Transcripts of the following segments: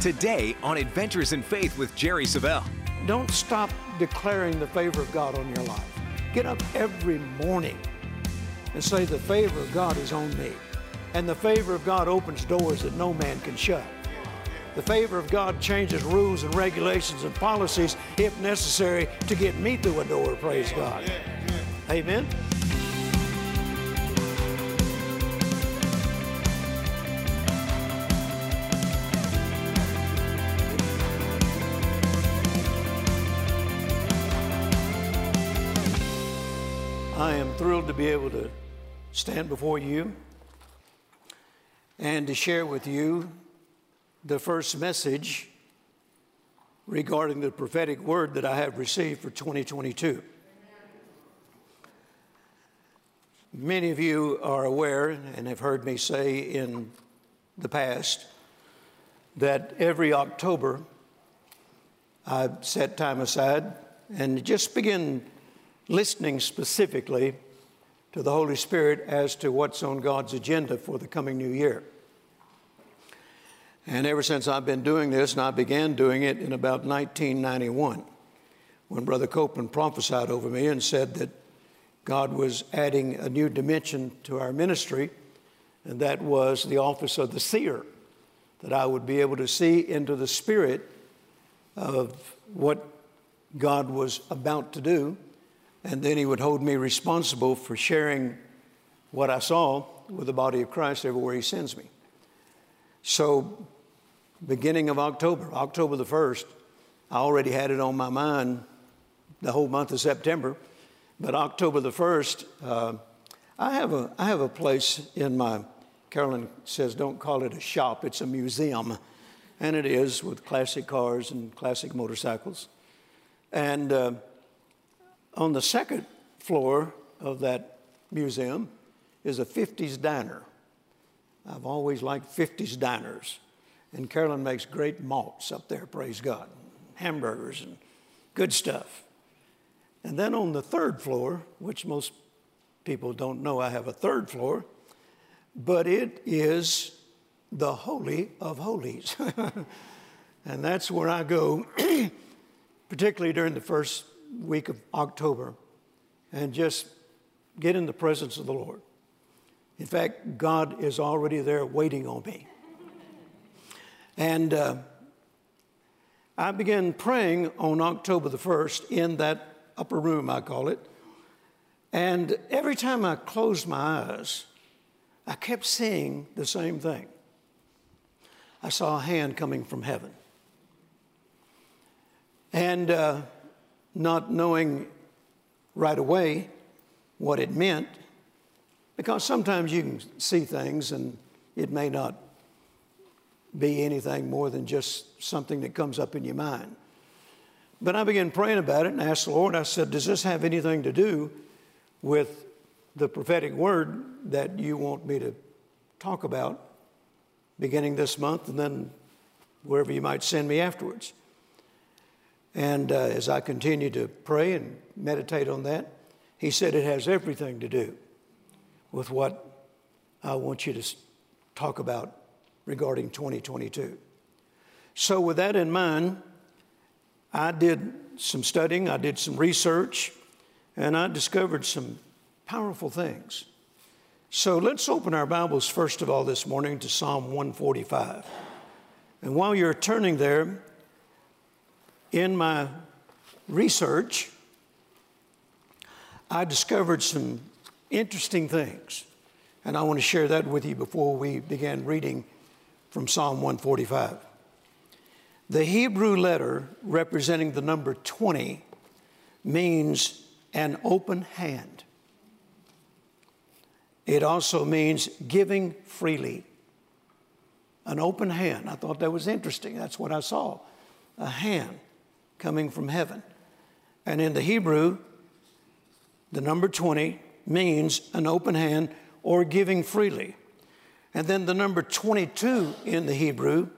Today on Adventures in Faith with Jerry Savelle. Don't stop declaring the favor of God on your life. Get up every morning and say, The favor of God is on me. And the favor of God opens doors that no man can shut. The favor of God changes rules and regulations and policies if necessary to get me through a door, praise God. Amen. Thrilled to be able to stand before you and to share with you the first message regarding the prophetic word that I have received for 2022. Many of you are aware and have heard me say in the past that every October I set time aside and just begin listening specifically to the Holy Spirit as to what's on God's agenda for the coming new year. And ever since I've been doing this, and I began doing it in about 1991, when Brother Copeland prophesied over me and said that God was adding a new dimension to our ministry, and that was the office of the seer, that I would be able to see into the spirit of what God was about to do and then he would hold me responsible for sharing what I saw with the body of Christ everywhere he sends me. So, beginning of October, October the 1st, I already had it on my mind the whole month of September, but October the 1st, uh, I, have a, I have a place in my, Carolyn says, don't call it a shop, it's a museum. And it is with classic cars and classic motorcycles. And uh, on the second floor of that museum is a 50s diner. I've always liked 50s diners. And Carolyn makes great malts up there, praise God, hamburgers and good stuff. And then on the third floor, which most people don't know I have a third floor, but it is the Holy of Holies. and that's where I go, particularly during the first week of October and just get in the presence of the Lord. In fact, God is already there waiting on me. And uh, I began praying on October the 1st in that upper room, I call it. And every time I closed my eyes, I kept seeing the same thing. I saw a hand coming from heaven. And uh, not knowing right away what it meant, because sometimes you can see things and it may not be anything more than just something that comes up in your mind. But I began praying about it and asked the Lord, I said, Does this have anything to do with the prophetic word that you want me to talk about beginning this month and then wherever you might send me afterwards? And uh, as I continued to pray and meditate on that, he said it has everything to do with what I want you to talk about regarding 2022. So, with that in mind, I did some studying, I did some research, and I discovered some powerful things. So, let's open our Bibles first of all this morning to Psalm 145. And while you're turning there, in my research, I discovered some interesting things. And I want to share that with you before we begin reading from Psalm 145. The Hebrew letter representing the number 20 means an open hand. It also means giving freely. An open hand. I thought that was interesting. That's what I saw a hand coming from heaven. And in the Hebrew, the number 20 means an open hand or giving freely. And then the number 22 in the Hebrew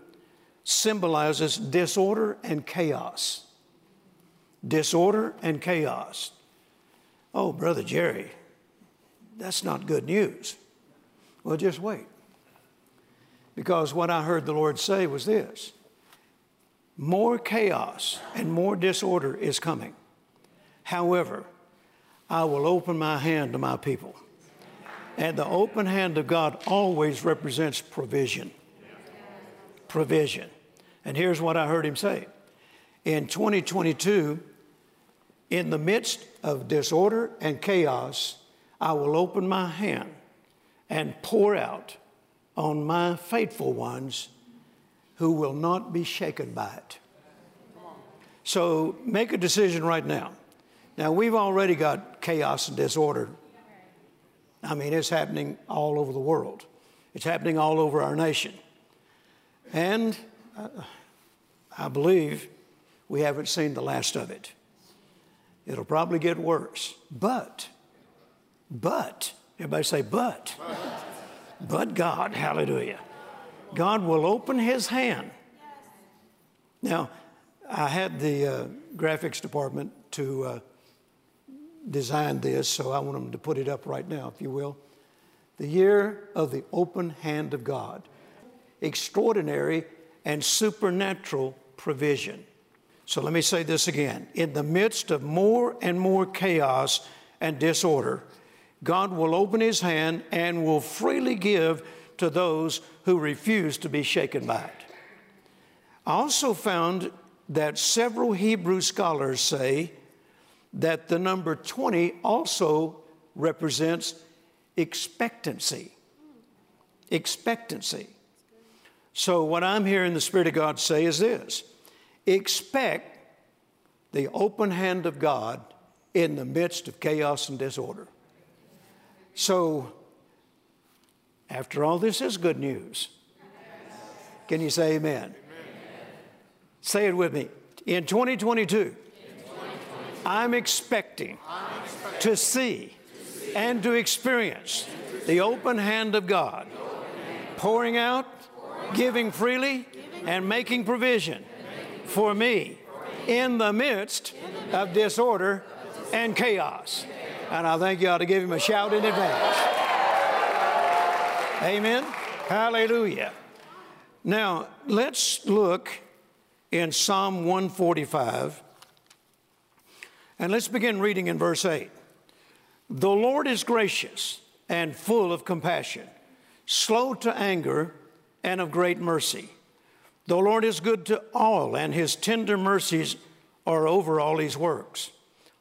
symbolizes disorder and chaos. Disorder and chaos. Oh, Brother Jerry, that's not good news. Well, just wait. Because what I heard the Lord say was this more chaos and more disorder is coming. However, I will open my hand to my people. And the open hand of God always represents provision. Provision. And here's what I heard him say In 2022, in the midst of disorder and chaos, I will open my hand and pour out on my faithful ones who will not be shaken by it. So make a decision right now. Now, we've already got chaos and disorder. I mean, it's happening all over the world, it's happening all over our nation. And uh, I believe we haven't seen the last of it. It'll probably get worse. But, but, everybody say, but. But God, hallelujah. God will open his hand. Now, I had the uh, graphics department to uh, design this, so I want them to put it up right now, if you will. The year of the open hand of God. Extraordinary and supernatural provision. So let me say this again. In the midst of more and more chaos and disorder, God will open his hand and will freely give to those who refuse to be shaken by it. I also found that several Hebrew scholars say that the number 20 also represents expectancy. Expectancy. So, what I'm hearing the Spirit of God say is this expect the open hand of God in the midst of chaos and disorder. So, after all, this is good news. Can you say amen? amen? Say it with me. In 2022, In 2022 I'm, expecting I'm expecting to see, to see and to experience the open hand of God, pouring out, giving freely, and making provision for me in the midst of disorder and chaos. And I think you ought to give him a shout in advance. Amen. Hallelujah. Now, let's look in Psalm 145, and let's begin reading in verse 8. The Lord is gracious and full of compassion, slow to anger, and of great mercy. The Lord is good to all, and his tender mercies are over all his works.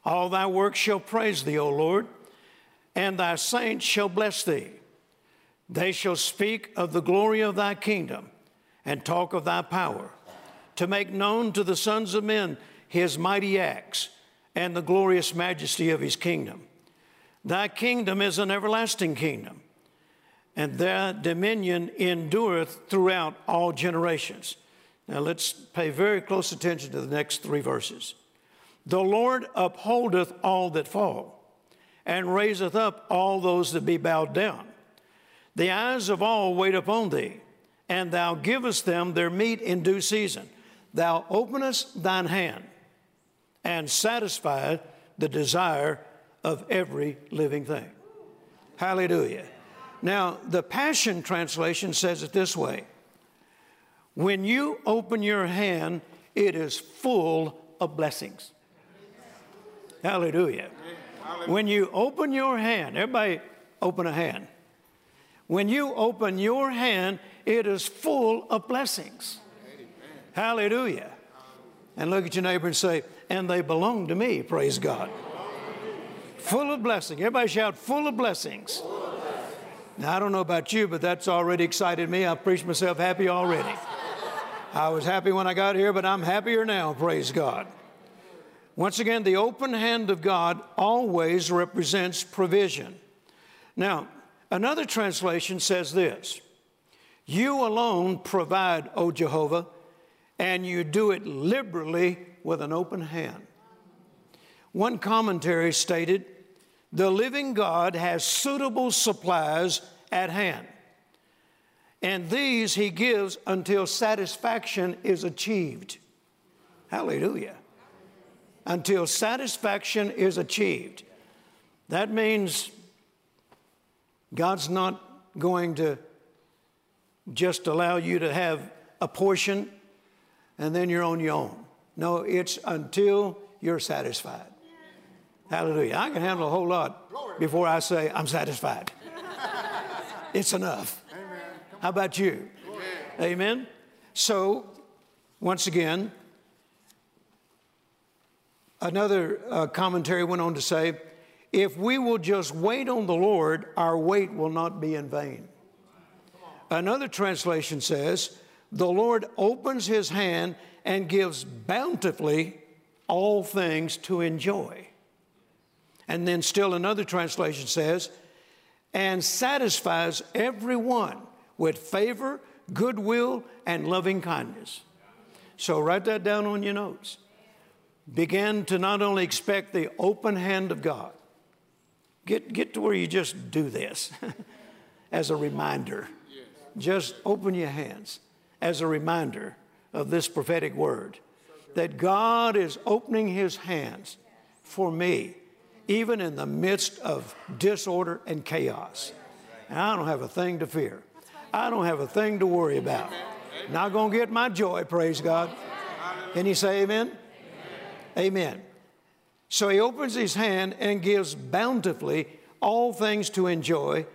All thy works shall praise thee, O Lord, and thy saints shall bless thee. They shall speak of the glory of thy kingdom and talk of thy power, to make known to the sons of men his mighty acts and the glorious majesty of his kingdom. Thy kingdom is an everlasting kingdom, and thy dominion endureth throughout all generations. Now let's pay very close attention to the next three verses. The Lord upholdeth all that fall, and raiseth up all those that be bowed down. The eyes of all wait upon thee, and thou givest them their meat in due season. Thou openest thine hand, and satisfy the desire of every living thing. Hallelujah. Now, the Passion Translation says it this way When you open your hand, it is full of blessings. Hallelujah. When you open your hand, everybody open a hand. When you open your hand, it is full of blessings. Hallelujah. And look at your neighbor and say, and they belong to me, praise God. Full of blessing. Everybody shout, full of blessings. Now, I don't know about you, but that's already excited me. I've preached myself happy already. I was happy when I got here, but I'm happier now, praise God. Once again, the open hand of God always represents provision. Now, another translation says this You alone provide, O Jehovah, and you do it liberally with an open hand. One commentary stated, The living God has suitable supplies at hand, and these he gives until satisfaction is achieved. Hallelujah until satisfaction is achieved. That means God's not going to just allow you to have a portion and then you're on your own. No, it's until you're satisfied. Hallelujah. I can handle a whole lot before I say, I'm satisfied. it's enough. How about you? Amen. So, once again, another uh, commentary went on to say, if we will just wait on the Lord, our wait will not be in vain. Another translation says, the Lord opens his hand and gives bountifully all things to enjoy. And then, still another translation says, and satisfies everyone with favor, goodwill, and loving kindness. So, write that down on your notes. Begin to not only expect the open hand of God, get, get to where you just do this as a reminder. Just open your hands as a reminder of this prophetic word that God is opening his hands for me, even in the midst of disorder and chaos. And I don't have a thing to fear. I don't have a thing to worry about. Not going to get my joy, praise God. Can you say amen? Amen. So he opens his hand and gives bountifully all things to enjoy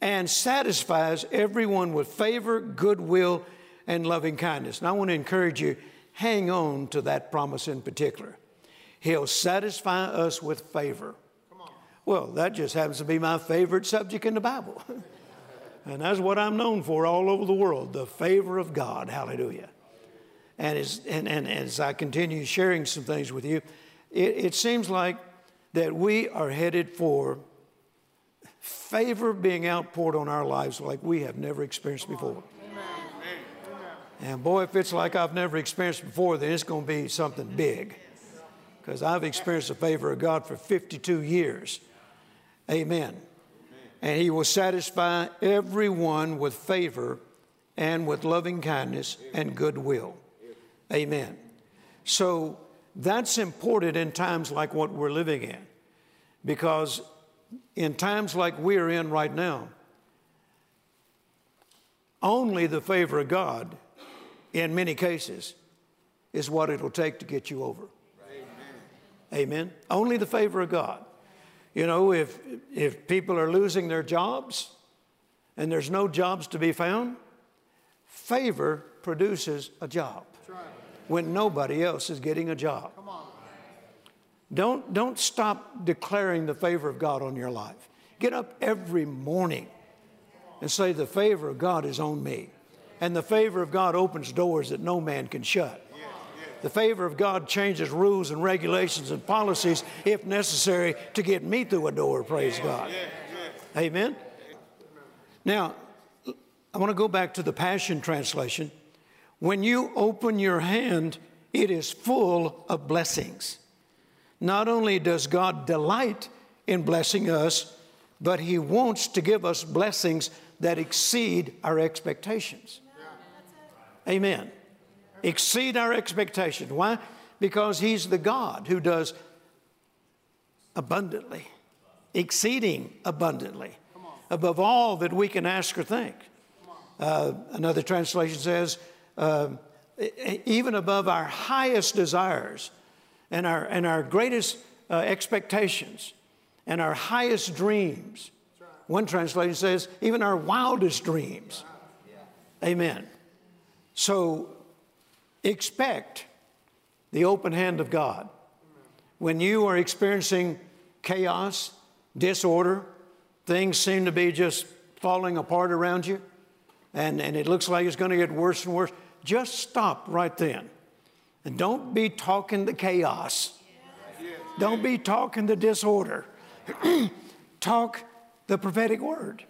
and satisfies everyone with favor, goodwill, and loving kindness. And I want to encourage you hang on to that promise in particular. He'll satisfy us with favor. Well, that just happens to be my favorite subject in the Bible. and that's what I'm known for all over the world the favor of God. Hallelujah. And as, and, and as I continue sharing some things with you, it, it seems like that we are headed for favor being outpoured on our lives like we have never experienced before. And boy, if it's like I've never experienced before, then it's going to be something big. Because I've experienced the favor of God for 52 years. Amen. And He will satisfy everyone with favor and with loving kindness and goodwill. Amen. So that's important in times like what we're living in. Because in times like we're in right now, only the favor of God in many cases, is what it'll take to get you over. Amen. Amen. Only the favor of God. You know, if, if people are losing their jobs and there's no jobs to be found, favor produces a job when nobody else is getting a job. Don't, don't stop declaring the favor of God on your life. Get up every morning and say, The favor of God is on me. And the favor of God opens doors that no man can shut. The favor of God changes rules and regulations and policies if necessary to get me through a door, praise God. Amen. Now, I want to go back to the Passion Translation. When you open your hand, it is full of blessings. Not only does God delight in blessing us, but He wants to give us blessings that exceed our expectations. Amen. Exceed our expectations. Why? Because He's the God who does abundantly, exceeding abundantly, above all that we can ask or think. Uh, another translation says, uh, even above our highest desires and our, and our greatest uh, expectations and our highest dreams. One translation says, even our wildest dreams. Amen. So expect the open hand of God. When you are experiencing chaos, disorder, things seem to be just falling apart around you, and, and it looks like it's going to get worse and worse, just stop right then. And don't be talking the chaos. Don't be talking the disorder. Talk the prophetic word.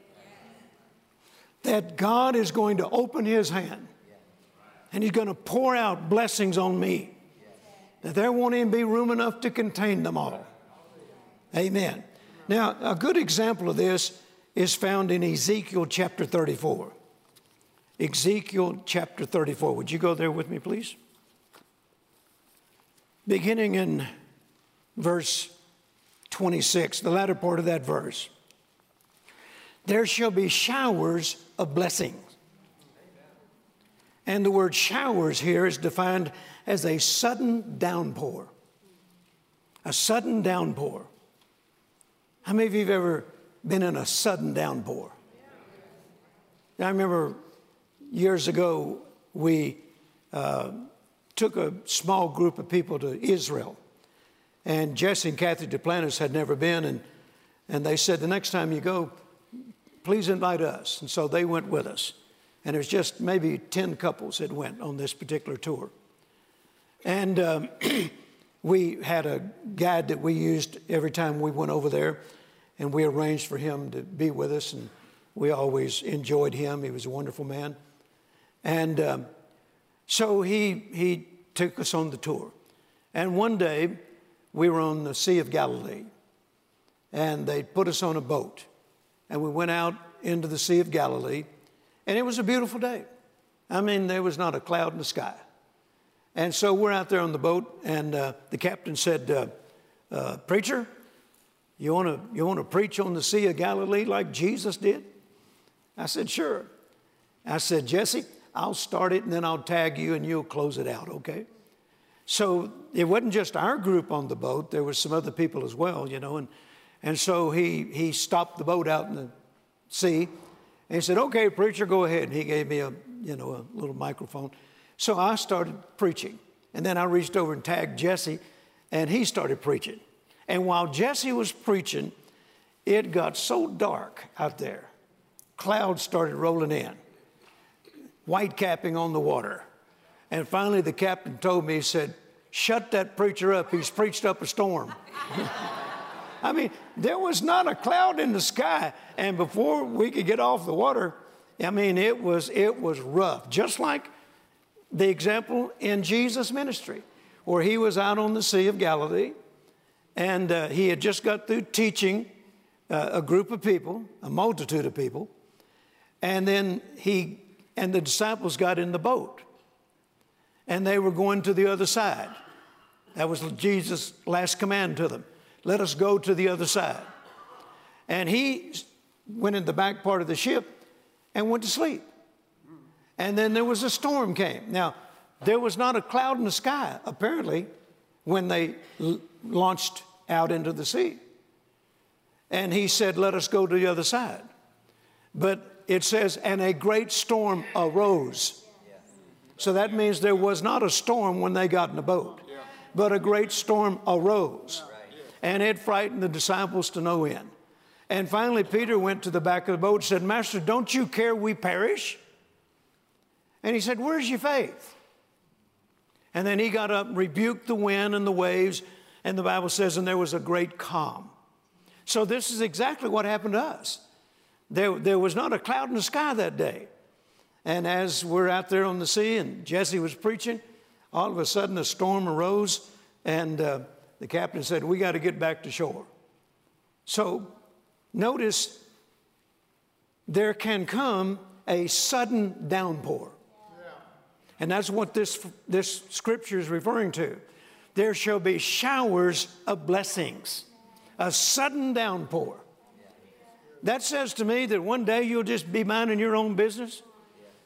That God is going to open his hand and He's going to pour out blessings on me. That there won't even be room enough to contain them all. Amen. Now, a good example of this is found in Ezekiel chapter 34. Ezekiel chapter 34. Would you go there with me, please? Beginning in verse 26, the latter part of that verse. There shall be showers of blessings And the word showers here is defined as a sudden downpour. A sudden downpour. How many of you have ever been in a sudden downpour? I remember years ago, we uh, took a small group of people to Israel. And Jesse and Kathy Duplantis had never been, and, and they said, the next time you go, please invite us. And so they went with us. And there's just maybe 10 couples that went on this particular tour. And um, we had a guide that we used every time we went over there, and we arranged for him to be with us, and we always enjoyed him. He was a wonderful man. And um, so he, he took us on the tour. And one day, we were on the Sea of Galilee, and they put us on a boat, and we went out into the Sea of Galilee, and it was a beautiful day. I mean, there was not a cloud in the sky. And so we're out there on the boat, and uh, the captain said, uh, uh, Preacher, you want to you wanna preach on the Sea of Galilee like Jesus did? I said, Sure. I said, Jesse, I'll start it and then I'll tag you and you'll close it out, okay? So it wasn't just our group on the boat, there was some other people as well, you know. And, and so he, he stopped the boat out in the sea and he said, Okay, preacher, go ahead. And he gave me a, you know, a little microphone. So I started preaching. And then I reached over and tagged Jesse, and he started preaching. And while Jesse was preaching, it got so dark out there. Clouds started rolling in, white capping on the water. And finally, the captain told me, he said, Shut that preacher up. He's preached up a storm. I mean, there was not a cloud in the sky. And before we could get off the water, I mean, it was, it was rough. Just like the example in Jesus' ministry, where he was out on the Sea of Galilee and uh, he had just got through teaching uh, a group of people, a multitude of people, and then he and the disciples got in the boat and they were going to the other side. That was Jesus' last command to them let us go to the other side. And he went in the back part of the ship and went to sleep. And then there was a storm came. Now, there was not a cloud in the sky, apparently, when they l- launched out into the sea. And he said, Let us go to the other side. But it says, And a great storm arose. So that means there was not a storm when they got in the boat, but a great storm arose. And it frightened the disciples to no end. And finally, Peter went to the back of the boat and said, Master, don't you care we perish? And he said, Where's your faith? And then he got up rebuked the wind and the waves, and the Bible says, and there was a great calm. So this is exactly what happened to us. There, there was not a cloud in the sky that day. And as we're out there on the sea and Jesse was preaching, all of a sudden a storm arose, and uh, the captain said, We got to get back to shore. So notice there can come a sudden downpour. And that's what this, this scripture is referring to. There shall be showers of blessings, a sudden downpour. That says to me that one day you'll just be minding your own business,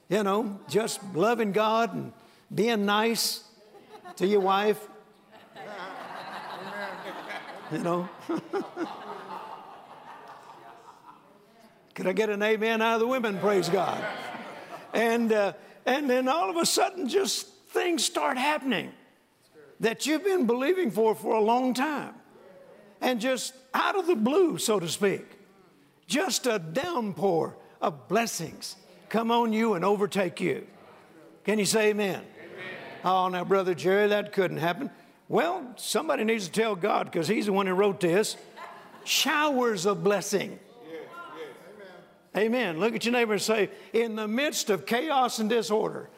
you know, just loving God and being nice to your wife. You know? Could I get an amen out of the women? Praise God. And, uh, and then all of a sudden, just things start happening that you've been believing for for a long time. And just out of the blue, so to speak, just a downpour of blessings come on you and overtake you. Can you say amen? amen? Oh, now, Brother Jerry, that couldn't happen. Well, somebody needs to tell God because He's the one who wrote this. Showers of blessing. Amen. Look at your neighbor and say, in the midst of chaos and disorder,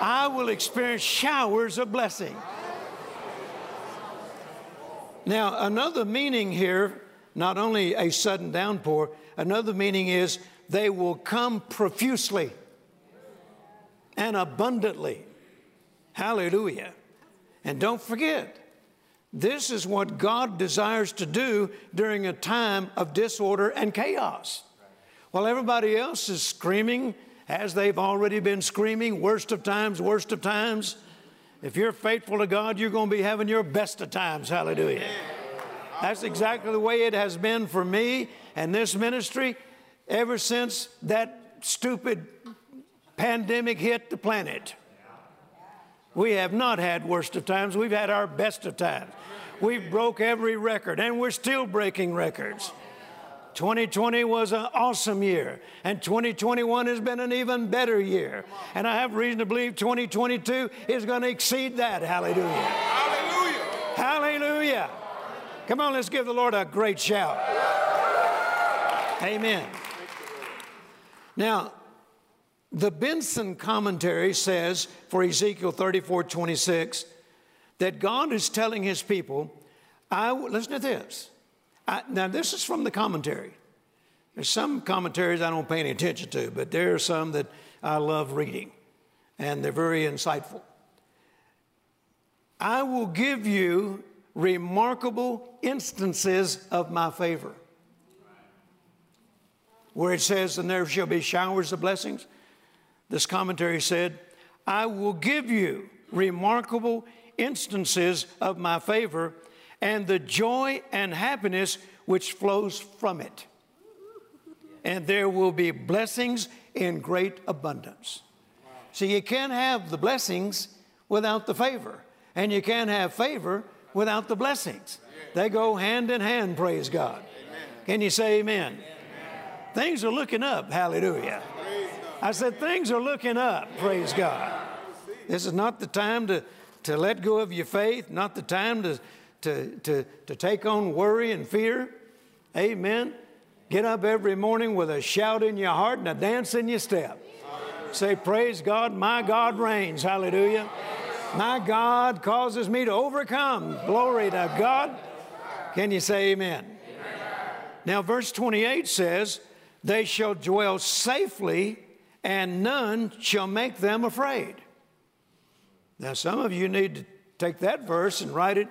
I will experience showers of blessing. Now, another meaning here, not only a sudden downpour, another meaning is they will come profusely and abundantly. Hallelujah. And don't forget, this is what God desires to do during a time of disorder and chaos. While everybody else is screaming as they've already been screaming, worst of times, worst of times. If you're faithful to God, you're going to be having your best of times. Hallelujah. That's exactly the way it has been for me and this ministry ever since that stupid pandemic hit the planet. We have not had worst of times, we've had our best of times. We've broke every record and we're still breaking records. 2020 was an awesome year, and 2021 has been an even better year. And I have reason to believe 2022 is going to exceed that. Hallelujah. Hallelujah. Hallelujah. Come on, let's give the Lord a great shout. Amen. Now, the Benson commentary says for Ezekiel 34 26 that God is telling his people, I, listen to this. I, now, this is from the commentary. There's some commentaries I don't pay any attention to, but there are some that I love reading, and they're very insightful. I will give you remarkable instances of my favor. Where it says, and there shall be showers of blessings, this commentary said, I will give you remarkable instances of my favor and the joy and happiness which flows from it. And there will be blessings in great abundance. So you can't have the blessings without the favor, and you can't have favor without the blessings. They go hand in hand, praise God. Can you say amen? Things are looking up, hallelujah. I said, things are looking up, praise God. This is not the time to, to let go of your faith, not the time to to, to, to take on worry and fear. Amen. Get up every morning with a shout in your heart and a dance in your step. Say, Praise God, my God reigns. Hallelujah. My God causes me to overcome. Glory to God. Can you say amen? Now, verse 28 says, They shall dwell safely, and none shall make them afraid. Now, some of you need to take that verse and write it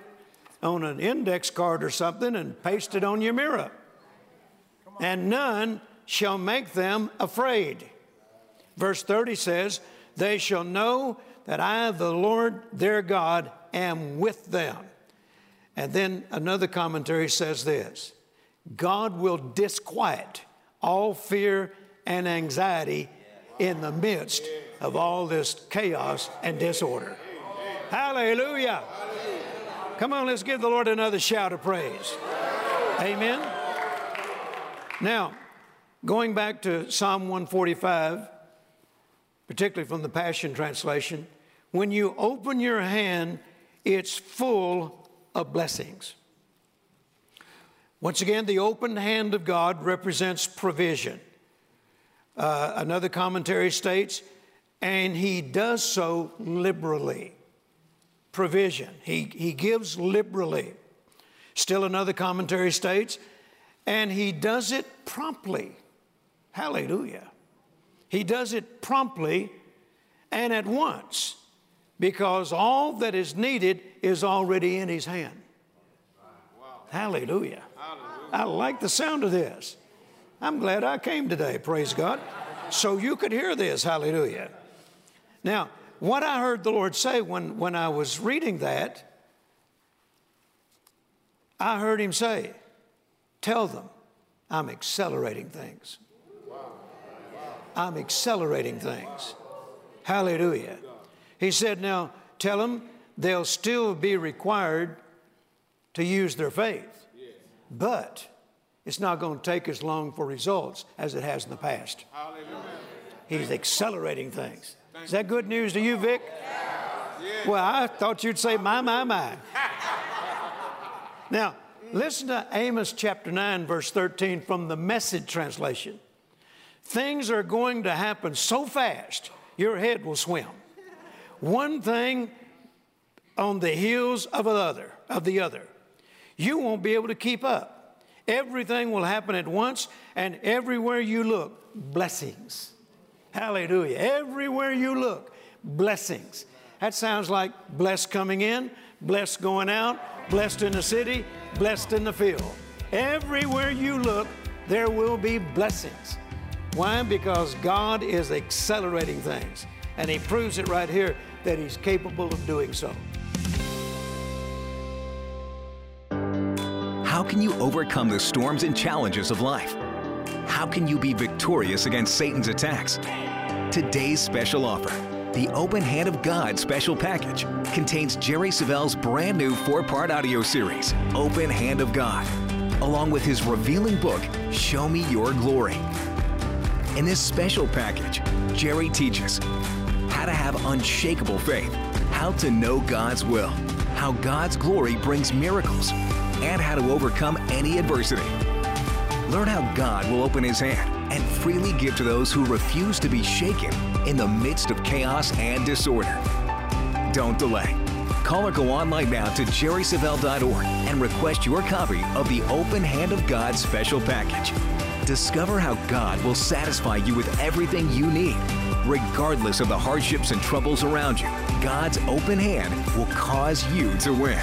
on an index card or something and paste it on your mirror. And none shall make them afraid. Verse 30 says, They shall know that I, the Lord their God, am with them. And then another commentary says this God will disquiet all fear and anxiety in the midst of all this chaos and disorder. Hallelujah. Come on, let's give the Lord another shout of praise. Amen. Now, going back to Psalm 145, particularly from the Passion Translation, when you open your hand, it's full of blessings. Once again, the open hand of God represents provision. Uh, another commentary states, and he does so liberally provision. He, he gives liberally. Still another commentary states, and he does it promptly. Hallelujah. He does it promptly and at once because all that is needed is already in his hand. Hallelujah. Hallelujah. I like the sound of this. I'm glad I came today, praise God. So you could hear this, hallelujah. Now, what I heard the Lord say when, when I was reading that, I heard Him say, Tell them I'm accelerating things. I'm accelerating things. Hallelujah. He said, Now tell them they'll still be required to use their faith, but it's not going to take as long for results as it has in the past. He's accelerating things. Is that good news to you, Vic? Well, I thought you'd say, my, my, my. now, listen to Amos chapter 9, verse 13 from the message translation. Things are going to happen so fast, your head will swim. One thing on the heels of another, of the other. You won't be able to keep up. Everything will happen at once, and everywhere you look, blessings. Hallelujah. Everywhere you look, blessings. That sounds like blessed coming in, blessed going out, blessed in the city, blessed in the field. Everywhere you look, there will be blessings. Why? Because God is accelerating things. And He proves it right here that He's capable of doing so. How can you overcome the storms and challenges of life? How can you be victorious against Satan's attacks? Today's special offer, the Open Hand of God special package, contains Jerry Savelle's brand new four part audio series, Open Hand of God, along with his revealing book, Show Me Your Glory. In this special package, Jerry teaches how to have unshakable faith, how to know God's will, how God's glory brings miracles, and how to overcome any adversity. Learn how God will open his hand and freely give to those who refuse to be shaken in the midst of chaos and disorder. Don't delay. Call or go online now to jerrysavelle.org and request your copy of the Open Hand of God special package. Discover how God will satisfy you with everything you need. Regardless of the hardships and troubles around you, God's open hand will cause you to win.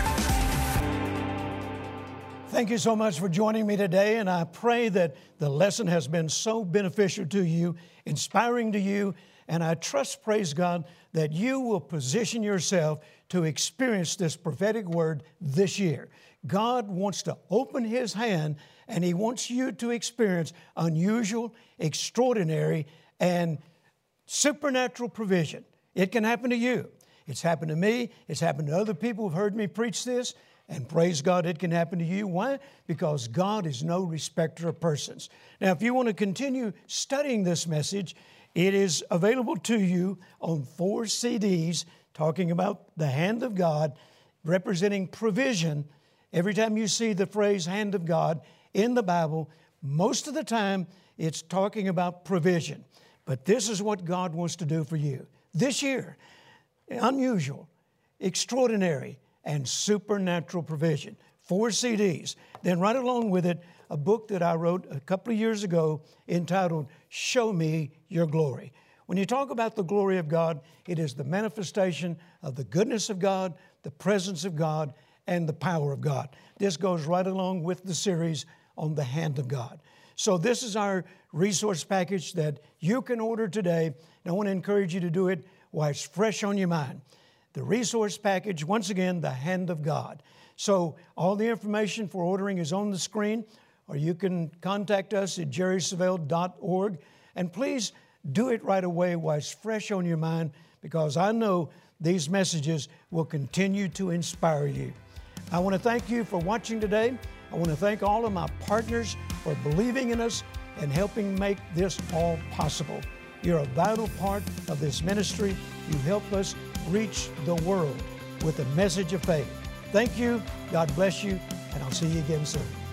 Thank you so much for joining me today, and I pray that the lesson has been so beneficial to you, inspiring to you, and I trust, praise God, that you will position yourself to experience this prophetic word this year. God wants to open His hand, and He wants you to experience unusual, extraordinary, and supernatural provision. It can happen to you. It's happened to me. It's happened to other people who've heard me preach this. And praise God, it can happen to you. Why? Because God is no respecter of persons. Now, if you want to continue studying this message, it is available to you on four CDs talking about the hand of God, representing provision. Every time you see the phrase hand of God in the Bible, most of the time it's talking about provision. But this is what God wants to do for you this year unusual, extraordinary and supernatural provision. Four CDs. Then, right along with it, a book that I wrote a couple of years ago entitled Show Me Your Glory. When you talk about the glory of God, it is the manifestation of the goodness of God, the presence of God, and the power of God. This goes right along with the series on the hand of God. So, this is our resource package that you can order today. And I want to encourage you to do it while it's fresh on your mind the resource package, once again, the hand of God. So, all the information for ordering is on the screen, or you can contact us at jerrysavelle.org. And please do it right away while it's fresh on your mind, because I know these messages will continue to inspire you. I want to thank you for watching today. I want to thank all of my partners for believing in us and helping make this all possible. You're a vital part of this ministry. You help us reach the world with a message of faith. Thank you. God bless you. And I'll see you again soon.